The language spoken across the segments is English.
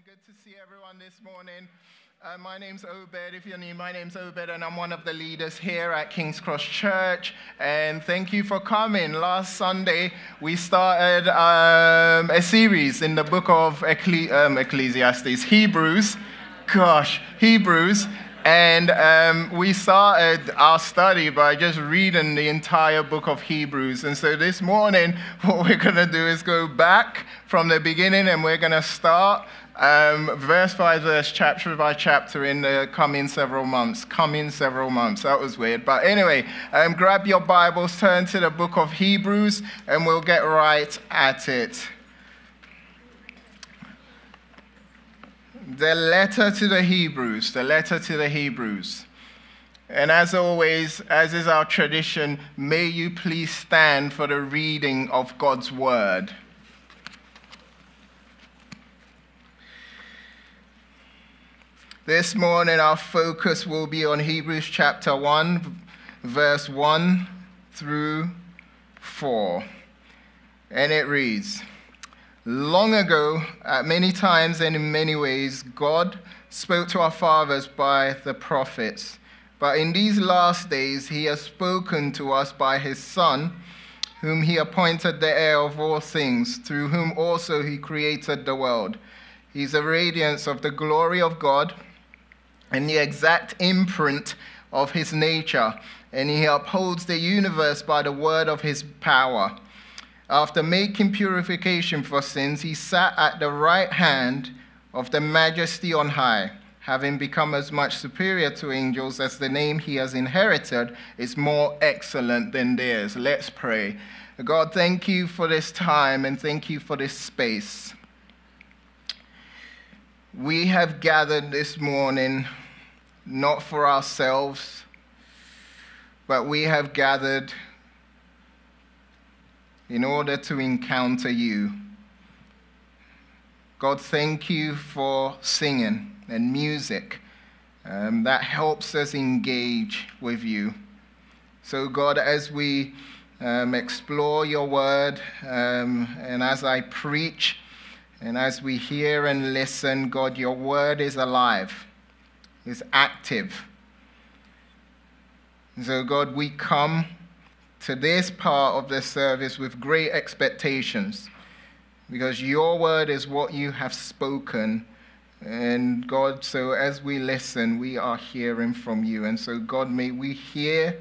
morning. Good to see everyone this morning. Uh, my name's Obed. If you're new, my name's Obed, and I'm one of the leaders here at King's Cross Church. And thank you for coming. Last Sunday, we started um, a series in the book of Ecclesi- um, Ecclesiastes, Hebrews. Gosh, Hebrews. And um, we started our study by just reading the entire book of Hebrews. And so this morning, what we're going to do is go back from the beginning and we're going to start um, verse by verse, chapter by chapter in the coming several months. Coming several months. That was weird. But anyway, um, grab your Bibles, turn to the book of Hebrews, and we'll get right at it. the letter to the Hebrews, the letter to the Hebrews. And as always, as is our tradition, may you please stand for the reading of God's word. This morning, our focus will be on Hebrews chapter 1, verse 1 through 4. And it reads Long ago, at many times and in many ways, God spoke to our fathers by the prophets. But in these last days, he has spoken to us by his Son, whom he appointed the heir of all things, through whom also he created the world. He's the radiance of the glory of God and the exact imprint of his nature, and he upholds the universe by the word of his power. After making purification for sins, he sat at the right hand of the majesty on high, having become as much superior to angels as the name he has inherited is more excellent than theirs. Let's pray. God, thank you for this time and thank you for this space. We have gathered this morning not for ourselves, but we have gathered in order to encounter you. God, thank you for singing and music. Um, that helps us engage with you. So, God, as we um, explore your word um, and as I preach and as we hear and listen, God, your word is alive, is active. So, God, we come to this part of the service with great expectations because your word is what you have spoken. And God, so as we listen, we are hearing from you. And so, God, may we hear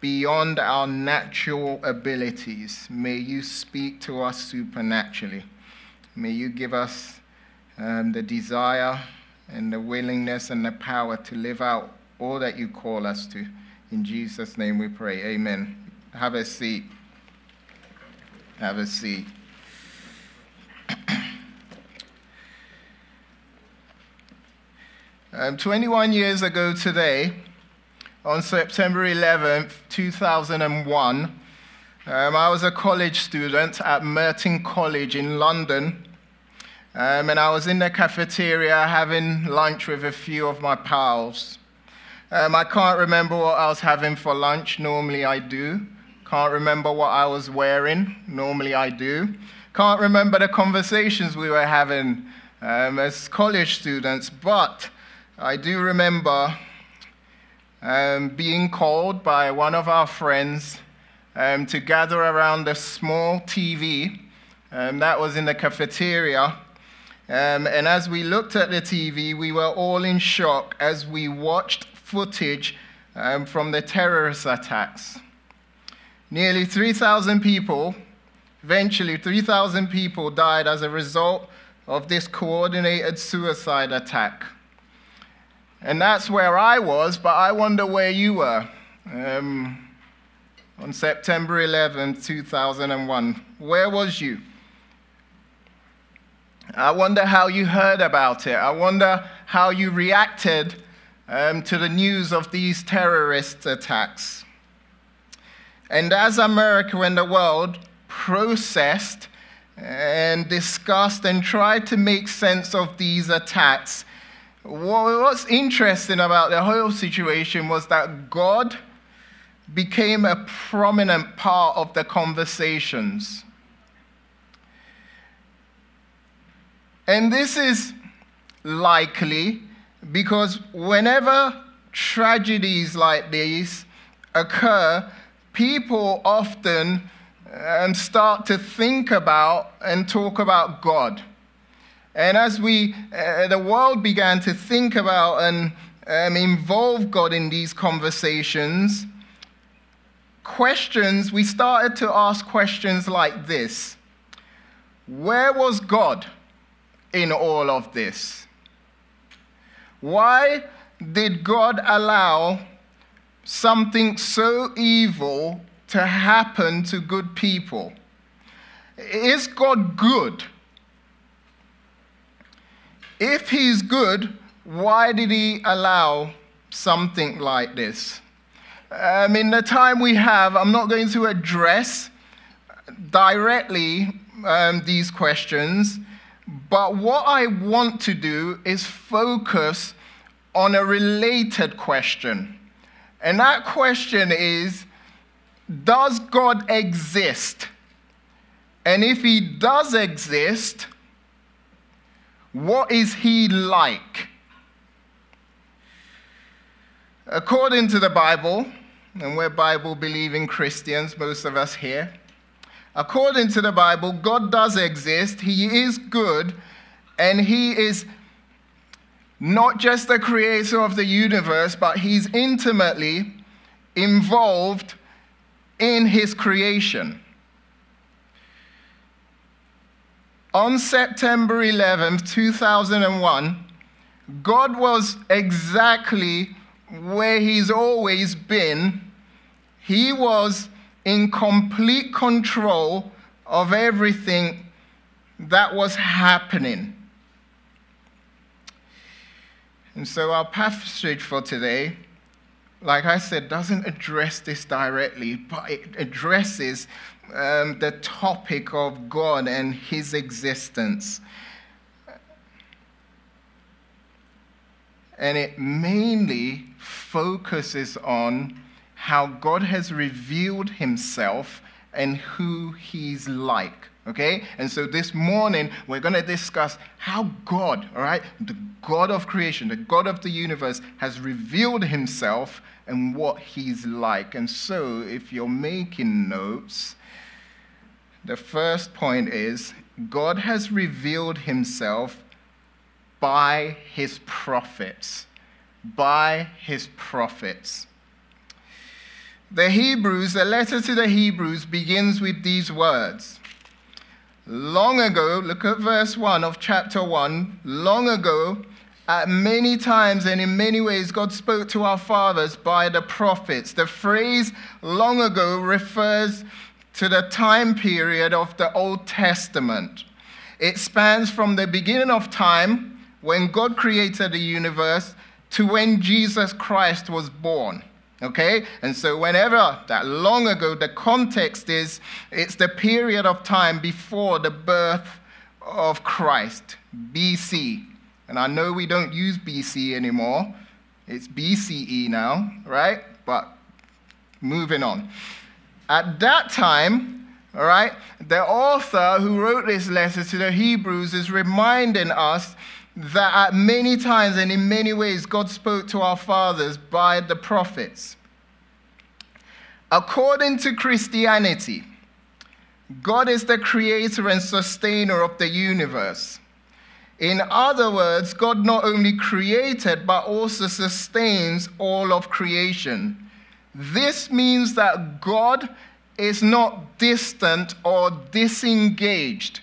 beyond our natural abilities. May you speak to us supernaturally. May you give us um, the desire and the willingness and the power to live out all that you call us to. In Jesus' name we pray. Amen. Have a seat. Have a seat. um, 21 years ago today, on September 11th, 2001, um, I was a college student at Merton College in London. Um, and I was in the cafeteria having lunch with a few of my pals. Um, I can't remember what I was having for lunch. Normally I do. Can't remember what I was wearing. Normally I do. Can't remember the conversations we were having um, as college students, but I do remember um, being called by one of our friends um, to gather around a small TV um, that was in the cafeteria. Um, and as we looked at the TV, we were all in shock as we watched footage um, from the terrorist attacks. Nearly 3,000 people, eventually 3,000 people died as a result of this coordinated suicide attack. And that's where I was, but I wonder where you were um, on September 11, 2001. Where was you? I wonder how you heard about it. I wonder how you reacted um, to the news of these terrorist attacks. And as America and the world processed and discussed and tried to make sense of these attacks, what's interesting about the whole situation was that God became a prominent part of the conversations. And this is likely because whenever tragedies like these occur, people often um, start to think about and talk about God. And as we, uh, the world began to think about and um, involve God in these conversations, questions, we started to ask questions like this Where was God in all of this? Why did God allow something so evil to happen to good people? Is God good? If He's good, why did He allow something like this? Um, in the time we have, I'm not going to address directly um, these questions, but what I want to do is focus on a related question. And that question is Does God exist? And if He does exist, what is He like? According to the Bible, and we're Bible believing Christians, most of us here, according to the Bible, God does exist, He is good, and He is not just the creator of the universe, but He's intimately involved in His creation. On September 11th, 2001, God was exactly where He's always been. He was in complete control of everything that was happening. And so our passage for today, like I said, doesn't address this directly, but it addresses um, the topic of God and his existence. And it mainly focuses on how God has revealed himself and who he's like. Okay? And so this morning, we're going to discuss how God, all right, the God of creation, the God of the universe, has revealed himself and what he's like. And so, if you're making notes, the first point is God has revealed himself by his prophets. By his prophets. The Hebrews, the letter to the Hebrews begins with these words. Long ago, look at verse 1 of chapter 1. Long ago, at many times and in many ways, God spoke to our fathers by the prophets. The phrase long ago refers to the time period of the Old Testament. It spans from the beginning of time, when God created the universe, to when Jesus Christ was born. Okay? And so, whenever that long ago, the context is it's the period of time before the birth of Christ, BC. And I know we don't use BC anymore, it's BCE now, right? But moving on. At that time, all right, the author who wrote this letter to the Hebrews is reminding us that at many times and in many ways God spoke to our fathers by the prophets. According to Christianity, God is the creator and sustainer of the universe. In other words, God not only created but also sustains all of creation. This means that God is not distant or disengaged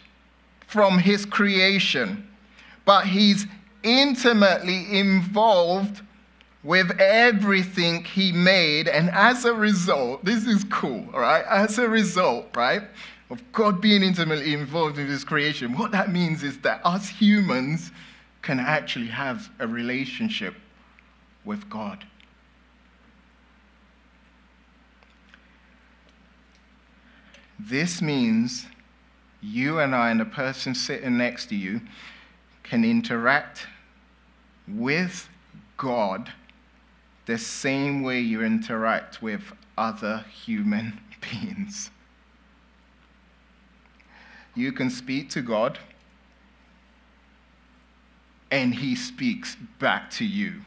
from his creation but he's intimately involved with everything he made. And as a result, this is cool, all right? As a result, right, of God being intimately involved in his creation, what that means is that us humans can actually have a relationship with God. This means you and I and the person sitting next to you can interact with God the same way you interact with other human beings. You can speak to God and he speaks back to you.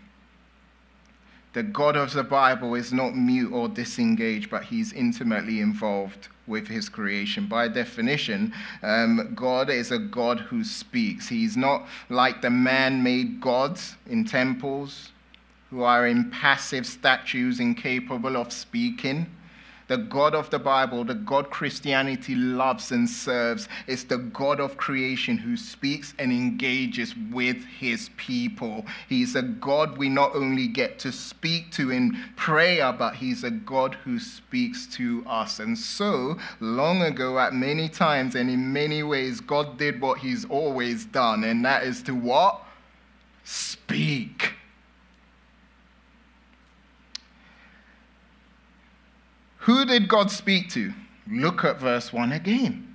The God of the Bible is not mute or disengaged, but he's intimately involved with his creation. By definition, um, God is a God who speaks. He's not like the man made gods in temples who are impassive statues incapable of speaking. The God of the Bible, the God Christianity loves and serves, is the God of creation who speaks and engages with his people. He's a God we not only get to speak to in prayer, but he's a God who speaks to us. And so, long ago, at many times and in many ways, God did what he's always done, and that is to what? Speak. Who did God speak to? Look at verse 1 again.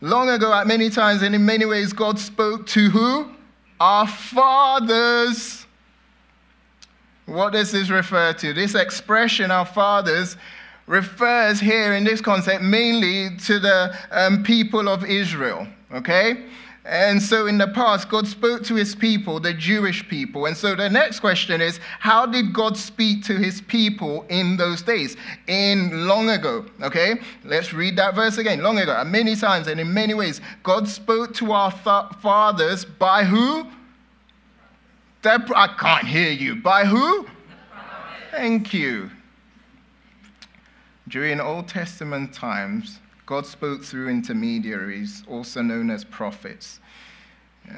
Long ago, at many times and in many ways, God spoke to who? Our fathers. What does this refer to? This expression, our fathers, refers here in this concept mainly to the um, people of Israel. Okay? And so in the past, God spoke to his people, the Jewish people. And so the next question is how did God speak to his people in those days? In long ago, okay? Let's read that verse again. Long ago, and many times and in many ways, God spoke to our th- fathers by who? I can't hear you. By who? Thank you. During Old Testament times, God spoke through intermediaries, also known as prophets.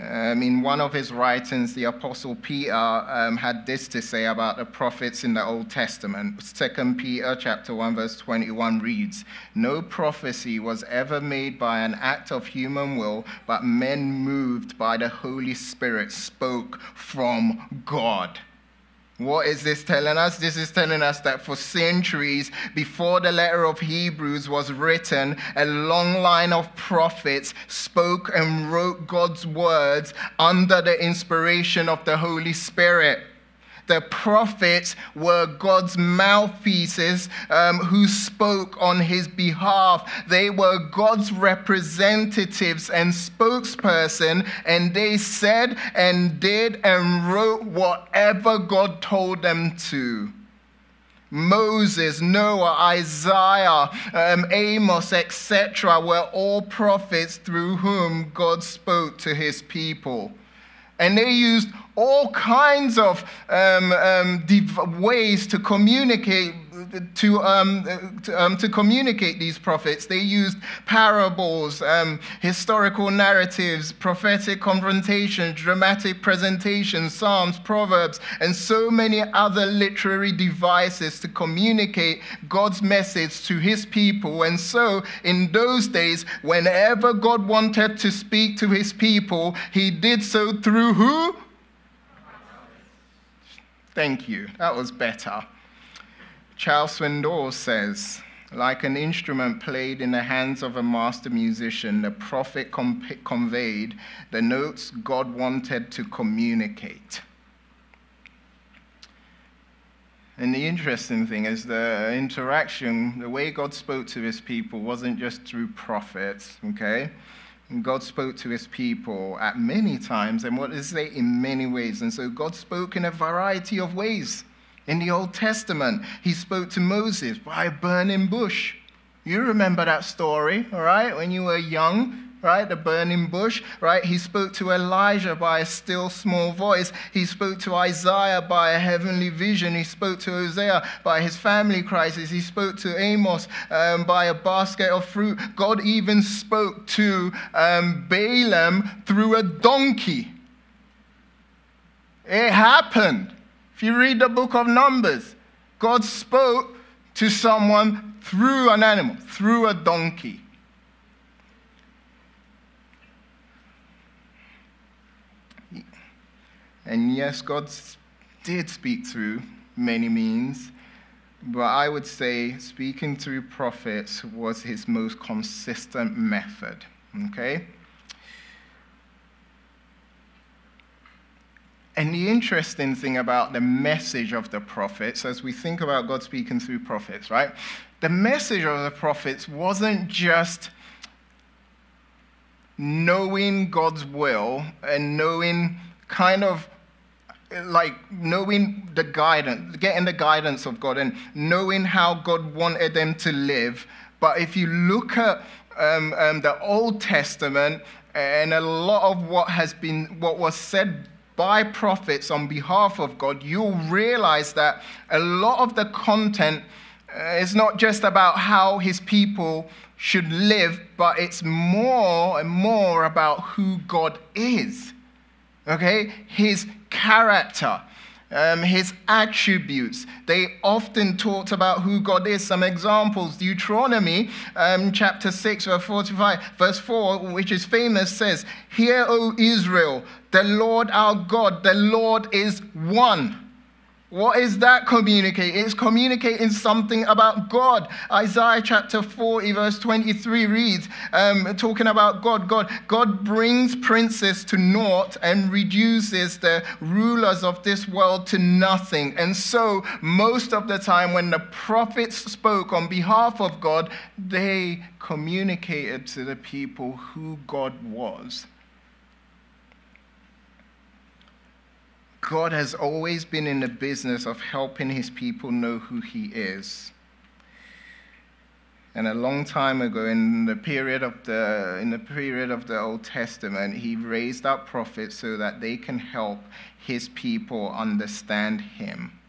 Um, in one of his writings, the Apostle Peter um, had this to say about the prophets in the Old Testament. 2 Peter chapter 1, verse 21 reads, No prophecy was ever made by an act of human will, but men moved by the Holy Spirit spoke from God. What is this telling us? This is telling us that for centuries before the letter of Hebrews was written, a long line of prophets spoke and wrote God's words under the inspiration of the Holy Spirit the prophets were God's mouthpieces um, who spoke on his behalf. They were God's representatives and spokesperson, and they said and did and wrote whatever God told them to. Moses, Noah, Isaiah, um, Amos, etc., were all prophets through whom God spoke to his people. And they used all kinds of um, um, ways to communicate to, um, to, um, to, communicate these prophets. They used parables, um, historical narratives, prophetic confrontations, dramatic presentations, psalms, proverbs, and so many other literary devices to communicate God's message to his people. And so, in those days, whenever God wanted to speak to his people, he did so through who? Thank you. That was better. Charles Swindoll says, like an instrument played in the hands of a master musician, the prophet com- conveyed the notes God wanted to communicate. And the interesting thing is the interaction, the way God spoke to his people wasn't just through prophets, okay? God spoke to his people at many times, and what does it? In many ways. And so God spoke in a variety of ways. In the Old Testament, he spoke to Moses by a burning bush. You remember that story, all right? When you were young, right? The burning bush, right? He spoke to Elijah by a still small voice. He spoke to Isaiah by a heavenly vision. He spoke to Hosea by his family crisis. He spoke to Amos um, by a basket of fruit. God even spoke to um, Balaam through a donkey. It happened. If you read the book of Numbers, God spoke to someone through an animal, through a donkey. And yes, God did speak through many means, but I would say speaking through prophets was his most consistent method. Okay? And the interesting thing about the message of the prophets, as we think about God speaking through prophets, right? The message of the prophets wasn't just knowing God's will and knowing kind of like knowing the guidance, getting the guidance of God and knowing how God wanted them to live. But if you look at um, um, the Old Testament and a lot of what has been, what was said by prophets on behalf of God, you'll realize that a lot of the content uh, is not just about how his people should live, but it's more and more about who God is. Okay? His character, um, his attributes. They often talked about who God is. Some examples Deuteronomy um, chapter 6, verse 45, verse 4, which is famous, says, Hear, O Israel, the Lord our God, the Lord is one. What is that communicating? It's communicating something about God. Isaiah chapter 40, verse 23 reads, um, talking about God. God, God brings princes to naught and reduces the rulers of this world to nothing. And so, most of the time, when the prophets spoke on behalf of God, they communicated to the people who God was. God has always been in the business of helping his people know who he is. And a long time ago, in the period of the, in the, period of the Old Testament, he raised up prophets so that they can help his people understand him.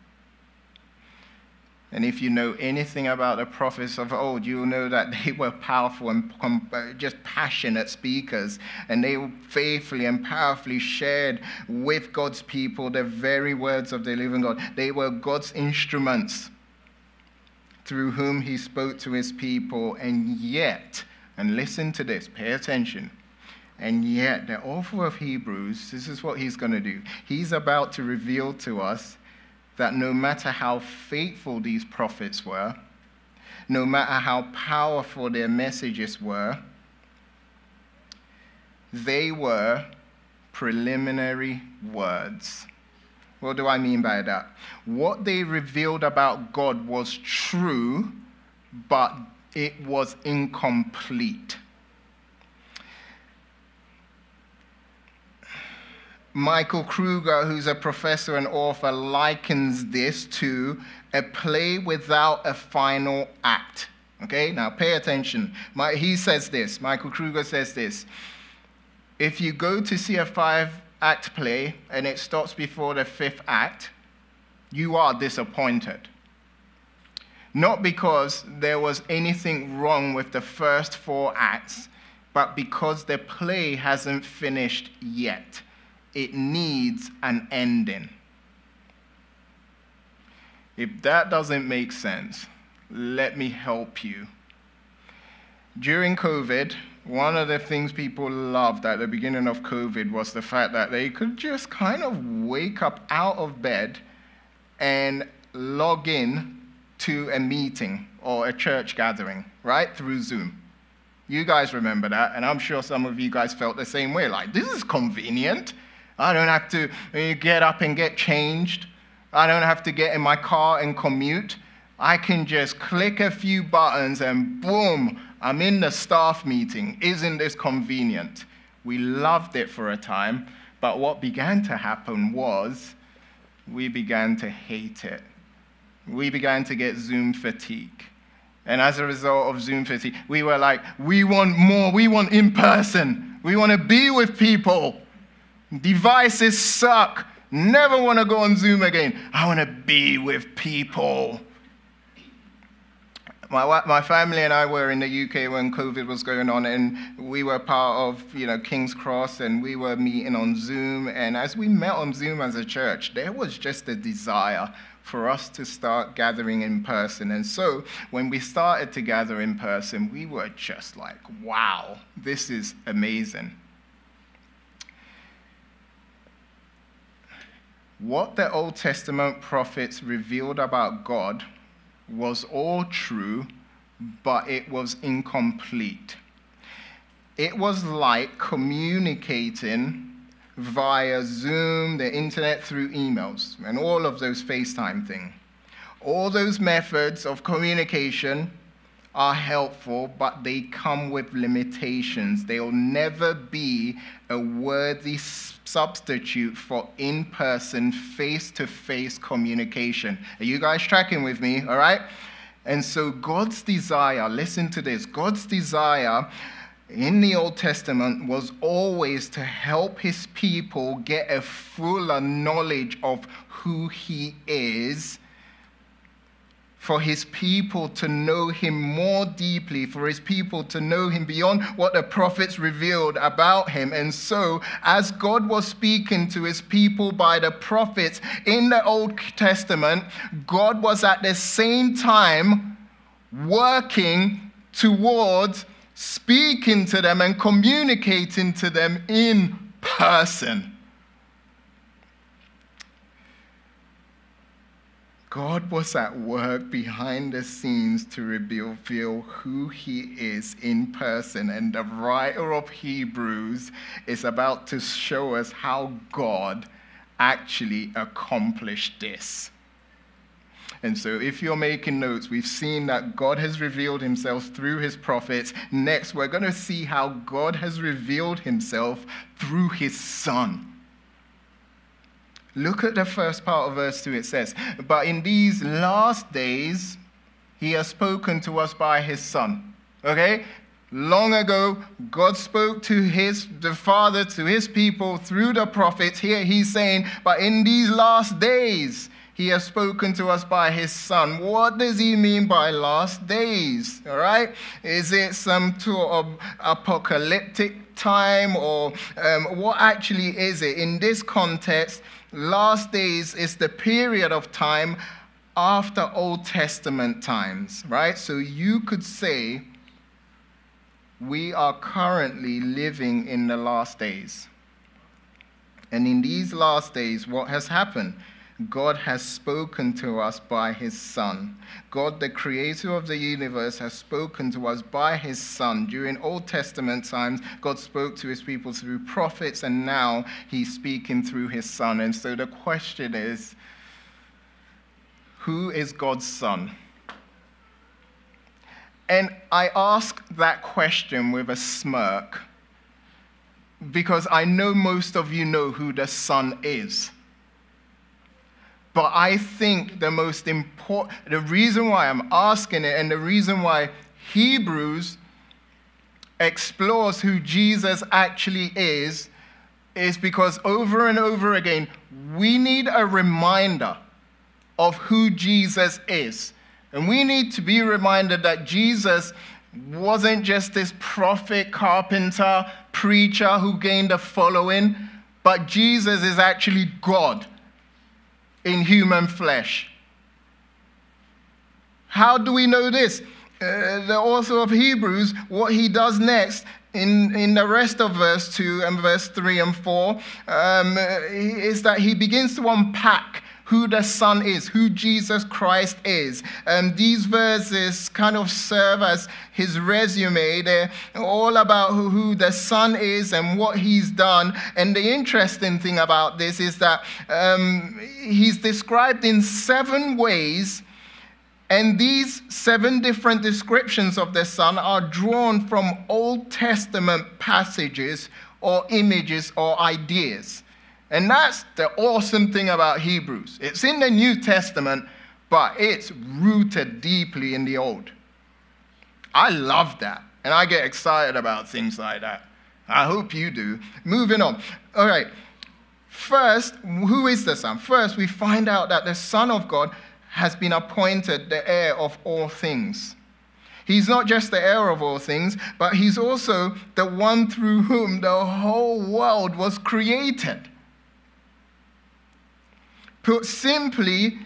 And if you know anything about the prophets of old, you'll know that they were powerful and uh, just passionate speakers. And they faithfully and powerfully shared with God's people the very words of the living God. They were God's instruments through whom he spoke to his people. And yet, and listen to this, pay attention. And yet, the author of Hebrews, this is what he's going to do. He's about to reveal to us that no matter how faithful these prophets were, no matter how powerful their messages were, they were preliminary words. What do I mean by that? What they revealed about God was true, but it was incomplete. Michael Kruger, who's a professor and author, likens this to a play without a final act. Okay, now pay attention. My, he says this, Michael Kruger says this. If you go to see a five act play and it stops before the fifth act, you are disappointed. Not because there was anything wrong with the first four acts, but because the play hasn't finished yet it needs an ending. If that doesn't make sense, let me help you. During COVID, one of the things people loved at the beginning of COVID was the fact that they could just kind of wake up out of bed and log in to a meeting or a church gathering, right, through Zoom. You guys remember that, and I'm sure some of you guys felt the same way. Like, this is convenient. I don't have to uh, get up and get changed. I don't have to get in my car and commute. I can just click a few buttons and boom, I'm in the staff meeting. Isn't this convenient? We loved it for a time, but what began to happen was we began to hate it. We began to get Zoom fatigue. And as a result of Zoom fatigue, we were like, we want more, we want in person, we want to be with people. Devices suck. Never want to go on Zoom again. I want to be with people. My, my family and I were in the UK when COVID was going on, and we were part of, you know, King's Cross, and we were meeting on Zoom. And as we met on Zoom as a church, there was just a desire for us to start gathering in person. And so when we started to gather in person, we were just like, wow, this is amazing. What the Old Testament prophets revealed about God was all true, but it was incomplete. It was like communicating via Zoom, the internet, through emails, and all of those FaceTime things. All those methods of communication are helpful, but they come with limitations. They'll never be a worthy substitute for in person, face to face communication. Are you guys tracking with me? All right? And so, God's desire, listen to this God's desire in the Old Testament was always to help his people get a fuller knowledge of who he is for his people to know him more deeply, for his people to know him beyond what the prophets revealed about him. And so, as God was speaking to his people by the prophets in the Old Testament, God was at the same time working towards speaking to them and communicating to them in person. God was at work behind the scenes to reveal who he is in person. And the writer of Hebrews is about to show us how God actually accomplished this. And so, if you're making notes, we've seen that God has revealed himself through his prophets. Next, we're going to see how God has revealed himself through his son. Look at the first part of verse 2. It says, But in these last days, he has spoken to us by his son. Okay? Long ago, God spoke to his the Father, to his people through the prophets. Here he's saying, But in these last days, he has spoken to us by his son. What does he mean by last days? All right? Is it some sort of apocalyptic time or um, what actually is it? In this context, last days is the period of time after Old Testament times, right? So you could say we are currently living in the last days. And in these last days, what has happened? God has spoken to us by his Son. God, the creator of the universe, has spoken to us by his Son. During Old Testament times, God spoke to his people through prophets, and now he's speaking through his Son. And so the question is who is God's Son? And I ask that question with a smirk because I know most of you know who the Son is. But I think the most important, the reason why I'm asking it and the reason why Hebrews explores who Jesus actually is, is because over and over again, we need a reminder of who Jesus is. And we need to be reminded that Jesus wasn't just this prophet, carpenter, preacher who gained a following, but Jesus is actually God in human flesh. How do we know this? Uh, the author of Hebrews, what he does next in, in the rest of verse 2 and verse 3 and 4 um, is that he begins to unpack who the Son is, who Jesus Christ is. And these verses kind of serve as his resume. They're all about who, who the Son is and what he's done. And the interesting thing about this is that um, he's described in seven ways. And these seven different descriptions of the Son are drawn from Old Testament passages or images or ideas. And that's the awesome thing about Hebrews. It's in the New Testament, but it's rooted deeply in the Old. I love that. And I get excited about things like that. I hope you do. Moving on. All right. First, who is the Son? First, we find out that the Son of God has been appointed the heir of all things. He's not just the heir of all things, but he's also the one through whom the whole world was created. Put simply,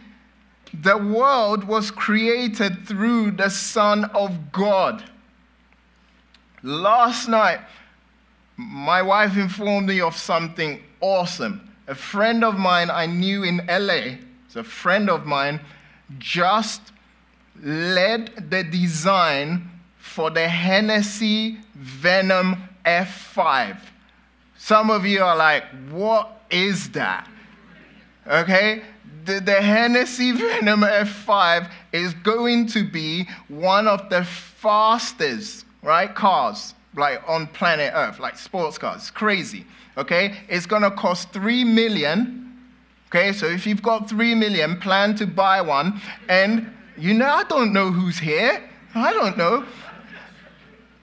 the world was created through the Son of God. Last night, my wife informed me of something awesome. A friend of mine I knew in LA, it's a friend of mine, just led the design for the Hennessy Venom F5. Some of you are like, what is that? Okay? The, the Hennessy Venom F5 is going to be one of the fastest, right, cars like on planet Earth, like sports cars. crazy. Okay? It's gonna cost three million. Okay, so if you've got three million, plan to buy one. And you know, I don't know who's here. I don't know.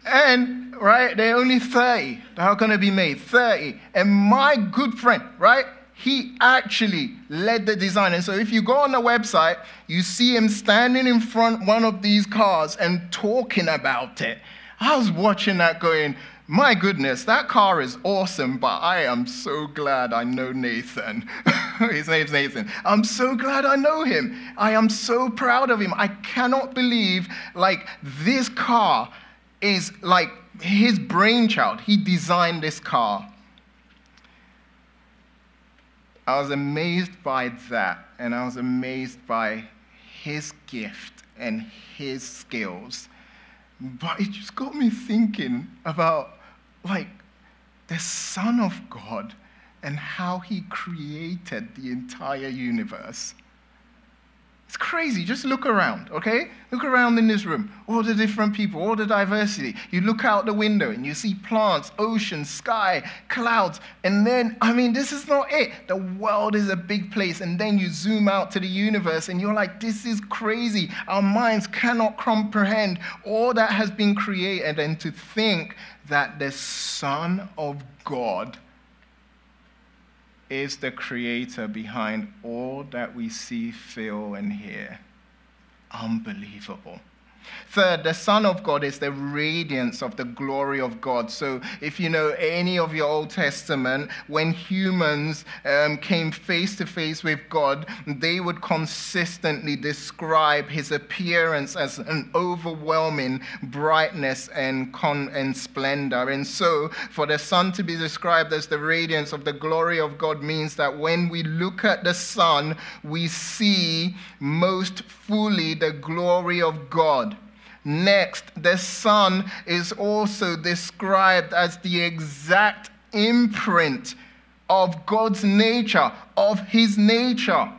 And right, they're only 30 that are gonna be made. 30. And my good friend, right? He actually led the design. And so if you go on the website, you see him standing in front one of these cars and talking about it. I was watching that going, my goodness, that car is awesome, but I am so glad I know Nathan. His name's Nathan. I'm so glad I know him. I am so proud of him. I cannot believe, like, this car is like his brainchild. He designed this car. I was amazed by that, and I was amazed by his gift and his skills. But it just got me thinking about, like, the Son of God and how he created the entire universe. It's crazy. Just look around, okay? Look around in this room. All the different people, all the diversity. You look out the window and you see plants, ocean, sky, clouds. And then, I mean, this is not it. The world is a big place. And then you zoom out to the universe and you're like, this is crazy. Our minds cannot comprehend all that has been created. And to think that the Son of God is the creator behind all that we see, feel, and hear. Unbelievable. Third, the Son of God is the radiance of the glory of God. So, if you know any of your Old Testament, when humans um, came face to face with God, they would consistently describe his appearance as an overwhelming brightness and, con- and splendor. And so, for the Son to be described as the radiance of the glory of God means that when we look at the Son, we see most fully the glory of God. Next, the Son is also described as the exact imprint of God's nature, of His nature.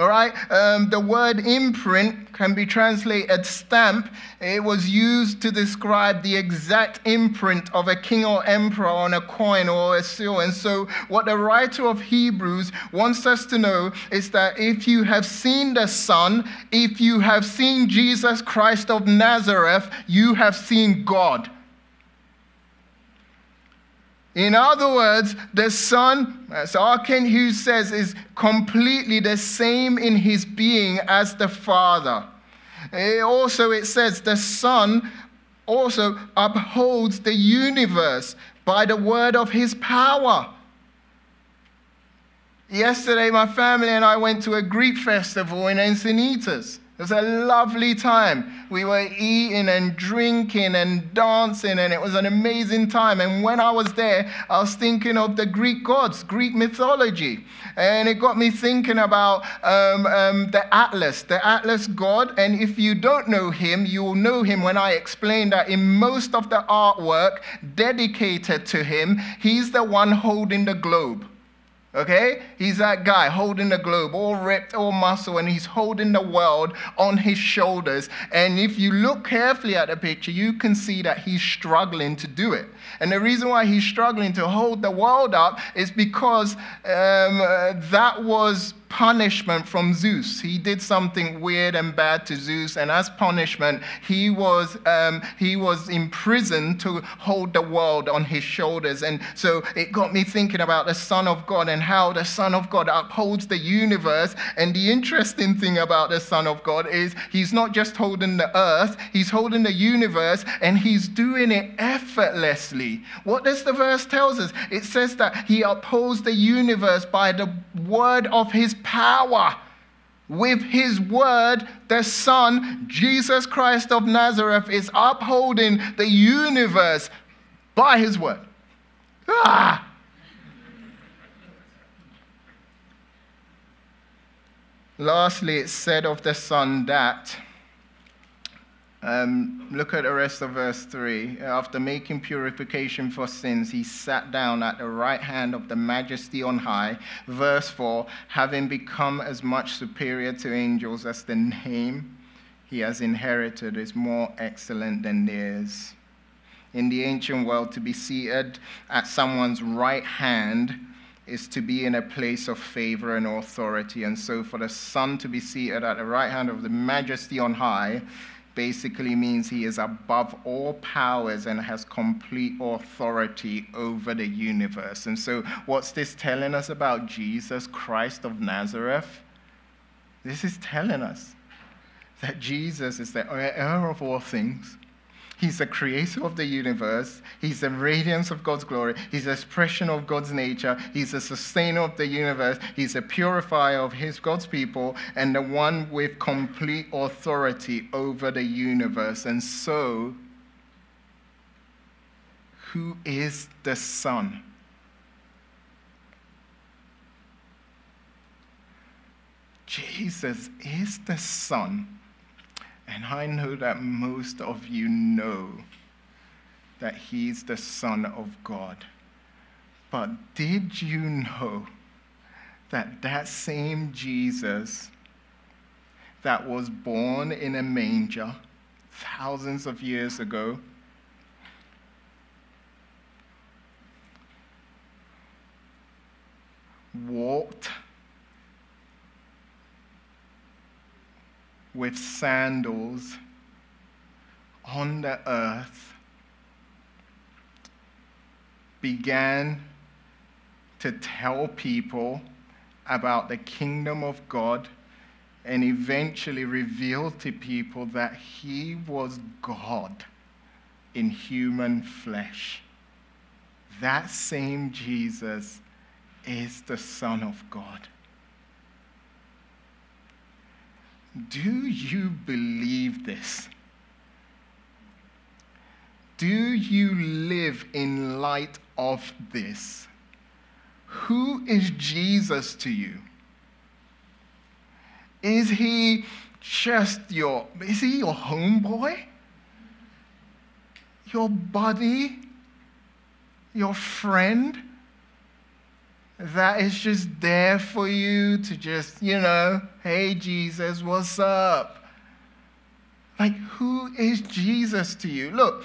All right, um, the word imprint can be translated stamp. It was used to describe the exact imprint of a king or emperor on a coin or a seal. And so, what the writer of Hebrews wants us to know is that if you have seen the Son, if you have seen Jesus Christ of Nazareth, you have seen God. In other words, the Son, as. Kent Hughes says, is completely the same in his being as the Father. It also, it says, the Son also upholds the universe by the word of his power. Yesterday, my family and I went to a Greek festival in Encinitas. It was a lovely time. We were eating and drinking and dancing, and it was an amazing time. And when I was there, I was thinking of the Greek gods, Greek mythology. And it got me thinking about um, um, the Atlas, the Atlas god. And if you don't know him, you will know him when I explain that in most of the artwork dedicated to him, he's the one holding the globe. Okay? He's that guy holding the globe, all ripped, all muscle, and he's holding the world on his shoulders. And if you look carefully at the picture, you can see that he's struggling to do it. And the reason why he's struggling to hold the world up is because um, uh, that was punishment from Zeus. He did something weird and bad to Zeus, and as punishment, he was, um, he was imprisoned to hold the world on his shoulders. And so it got me thinking about the Son of God and how the Son of God upholds the universe. And the interesting thing about the Son of God is he's not just holding the earth, he's holding the universe, and he's doing it effortlessly. What does the verse tells us? It says that he upholds the universe by the word of his power. With his word, the Son, Jesus Christ of Nazareth, is upholding the universe by his word. Ah! Lastly, it said of the Son that um, look at the rest of verse 3. After making purification for sins, he sat down at the right hand of the majesty on high. Verse 4 having become as much superior to angels as the name he has inherited is more excellent than theirs. In the ancient world, to be seated at someone's right hand is to be in a place of favor and authority. And so, for the Son to be seated at the right hand of the majesty on high basically means he is above all powers and has complete authority over the universe. And so, what's this telling us about Jesus Christ of Nazareth? This is telling us that Jesus is the heir of all things. He's the creator of the universe. He's the radiance of God's glory. He's the expression of God's nature. He's the sustainer of the universe. He's the purifier of his God's people and the one with complete authority over the universe. And so, who is the Son? Jesus is the Son and I know that most of you know that he's the Son of God. But did you know that that same Jesus that was born in a manger thousands of years ago walked with sandals on the earth began to tell people about the kingdom of God and eventually revealed to people that he was God in human flesh. That same Jesus is the Son of God. Do you believe this? Do you live in light of this? Who is Jesus to you? Is he just your, is he your homeboy? Your buddy? Your friend? That is just there for you to just, you know, hey, Jesus, what's up? Like, who is Jesus to you? Look,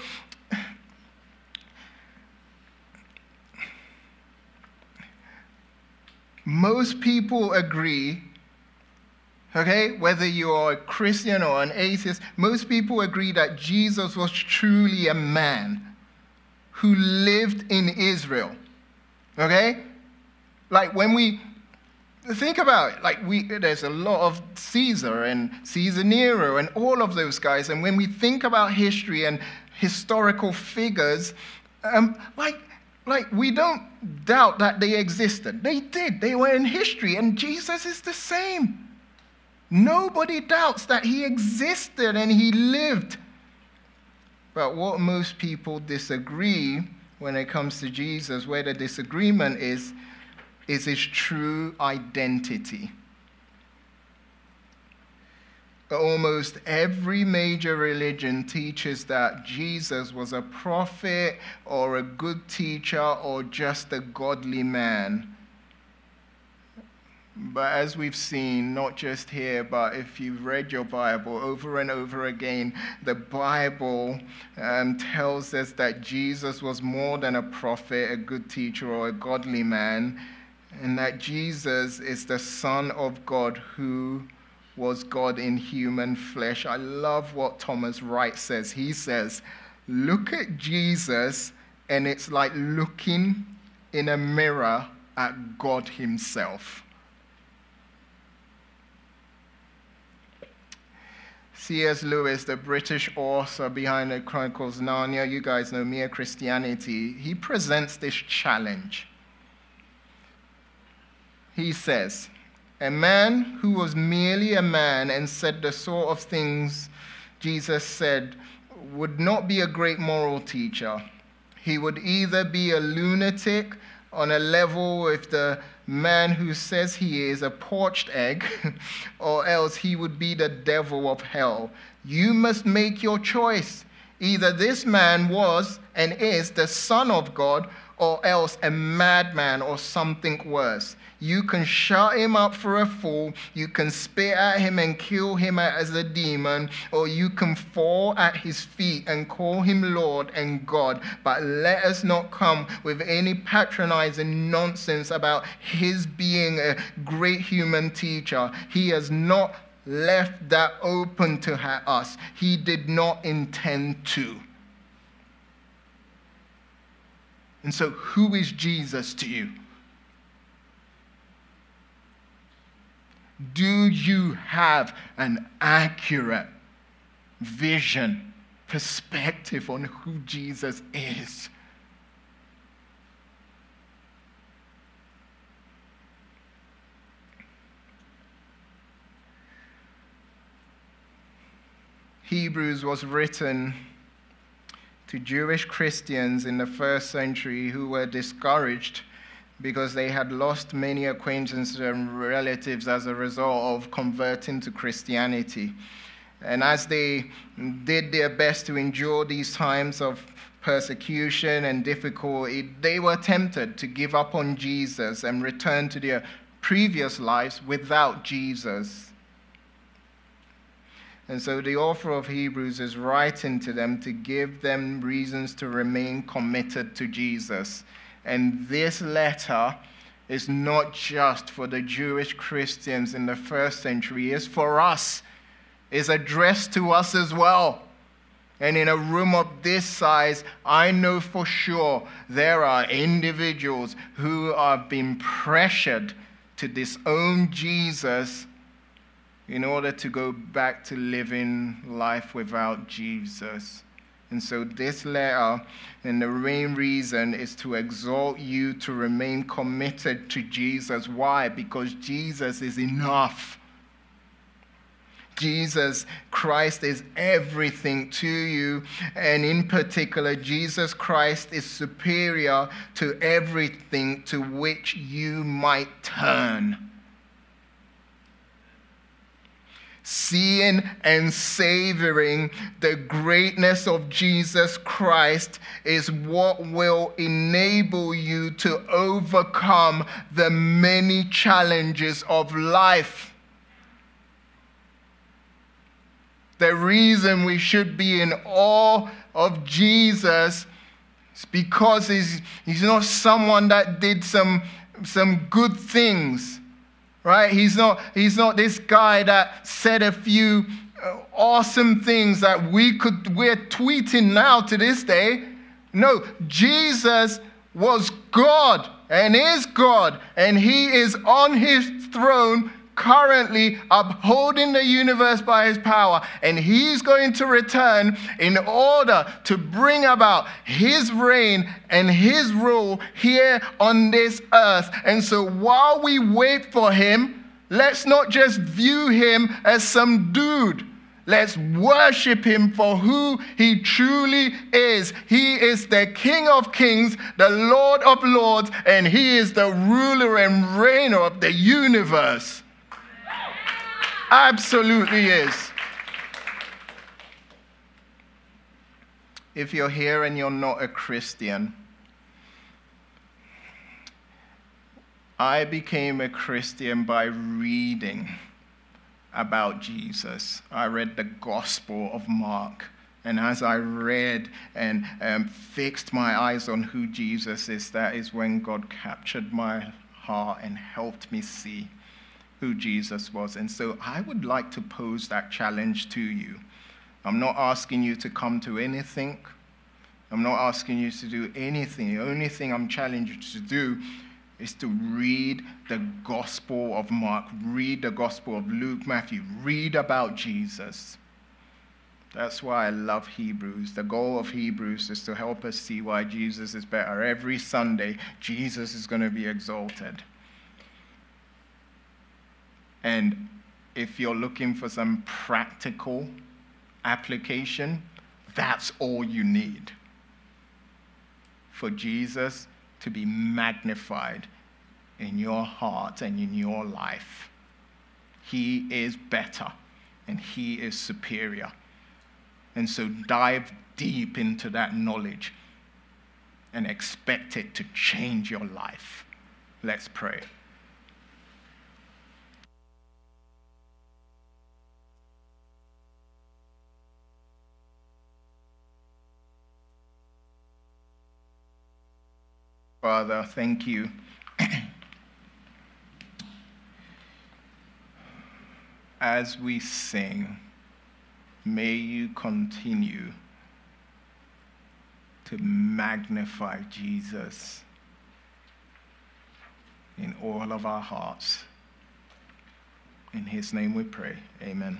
most people agree, okay, whether you are a Christian or an atheist, most people agree that Jesus was truly a man who lived in Israel, okay? Like when we think about it, like we, there's a lot of Caesar and Caesar Nero and all of those guys. And when we think about history and historical figures, um, like, like we don't doubt that they existed. They did. They were in history, and Jesus is the same. Nobody doubts that he existed and he lived. But what most people disagree when it comes to Jesus, where the disagreement is, is his true identity. Almost every major religion teaches that Jesus was a prophet or a good teacher or just a godly man. But as we've seen, not just here, but if you've read your Bible over and over again, the Bible um, tells us that Jesus was more than a prophet, a good teacher, or a godly man and that Jesus is the Son of God who was God in human flesh. I love what Thomas Wright says. He says, Look at Jesus, and it's like looking in a mirror at God Himself. C.S. Lewis, the British author behind the Chronicles of Narnia, you guys know Mere Christianity, he presents this challenge he says, A man who was merely a man and said the sort of things Jesus said would not be a great moral teacher. He would either be a lunatic on a level with the man who says he is a poached egg, or else he would be the devil of hell. You must make your choice. Either this man was and is the Son of God, or else a madman or something worse. You can shut him up for a fool, you can spit at him and kill him as a demon, or you can fall at his feet and call him Lord and God. But let us not come with any patronizing nonsense about his being a great human teacher. He has not left that open to us, he did not intend to. And so, who is Jesus to you? Do you have an accurate vision, perspective on who Jesus is? Hebrews was written to Jewish Christians in the first century who were discouraged because they had lost many acquaintances and relatives as a result of converting to Christianity. And as they did their best to endure these times of persecution and difficulty, they were tempted to give up on Jesus and return to their previous lives without Jesus. And so the author of Hebrews is writing to them to give them reasons to remain committed to Jesus. And this letter is not just for the Jewish Christians in the first century, it's for us. It's addressed to us as well. And in a room of this size, I know for sure there are individuals who have been pressured to disown Jesus in order to go back to living life without Jesus. And so, this letter, and the main reason is to exhort you to remain committed to Jesus. Why? Because Jesus is enough. Jesus Christ is everything to you, and in particular, Jesus Christ is superior to everything to which you might turn. Seeing and savoring the greatness of Jesus Christ is what will enable you to overcome the many challenges of life. The reason we should be in awe of Jesus is because he's, he's not someone that did some, some good things right? He's not, he's not this guy that said a few uh, awesome things that we could, we're tweeting now to this day. No, Jesus was God and is God, and he is on his throne currently upholding the universe by his power, and he's going to return in order to bring about his reign and his rule here on this earth. And so while we wait for him, let's not just view him as some dude. Let's worship him for who he truly is. He is the King of kings, the Lord of lords, and he is the ruler and reigner of the universe. Absolutely is. If you're here and you're not a Christian, I became a Christian by reading about Jesus. I read the Gospel of Mark. And as I read and um, fixed my eyes on who Jesus is, that is when God captured my heart and helped me see who Jesus was. And so I would like to pose that challenge to you. I'm not asking you to come to anything. I'm not asking you to do anything. The only thing I'm challenging you to do is to read the Gospel of Mark, read the Gospel of Luke, Matthew, read about Jesus. That's why I love Hebrews. The goal of Hebrews is to help us see why Jesus is better. Every Sunday, Jesus is going to be exalted. And if you're looking for some practical application, that's all you need for Jesus to be magnified in your heart and in your life. He is better and He is superior. And so dive deep into that knowledge and expect it to change your life. Let's pray. Father, thank you. As we sing, may you continue to magnify Jesus in all of our hearts. In his name we pray. Amen.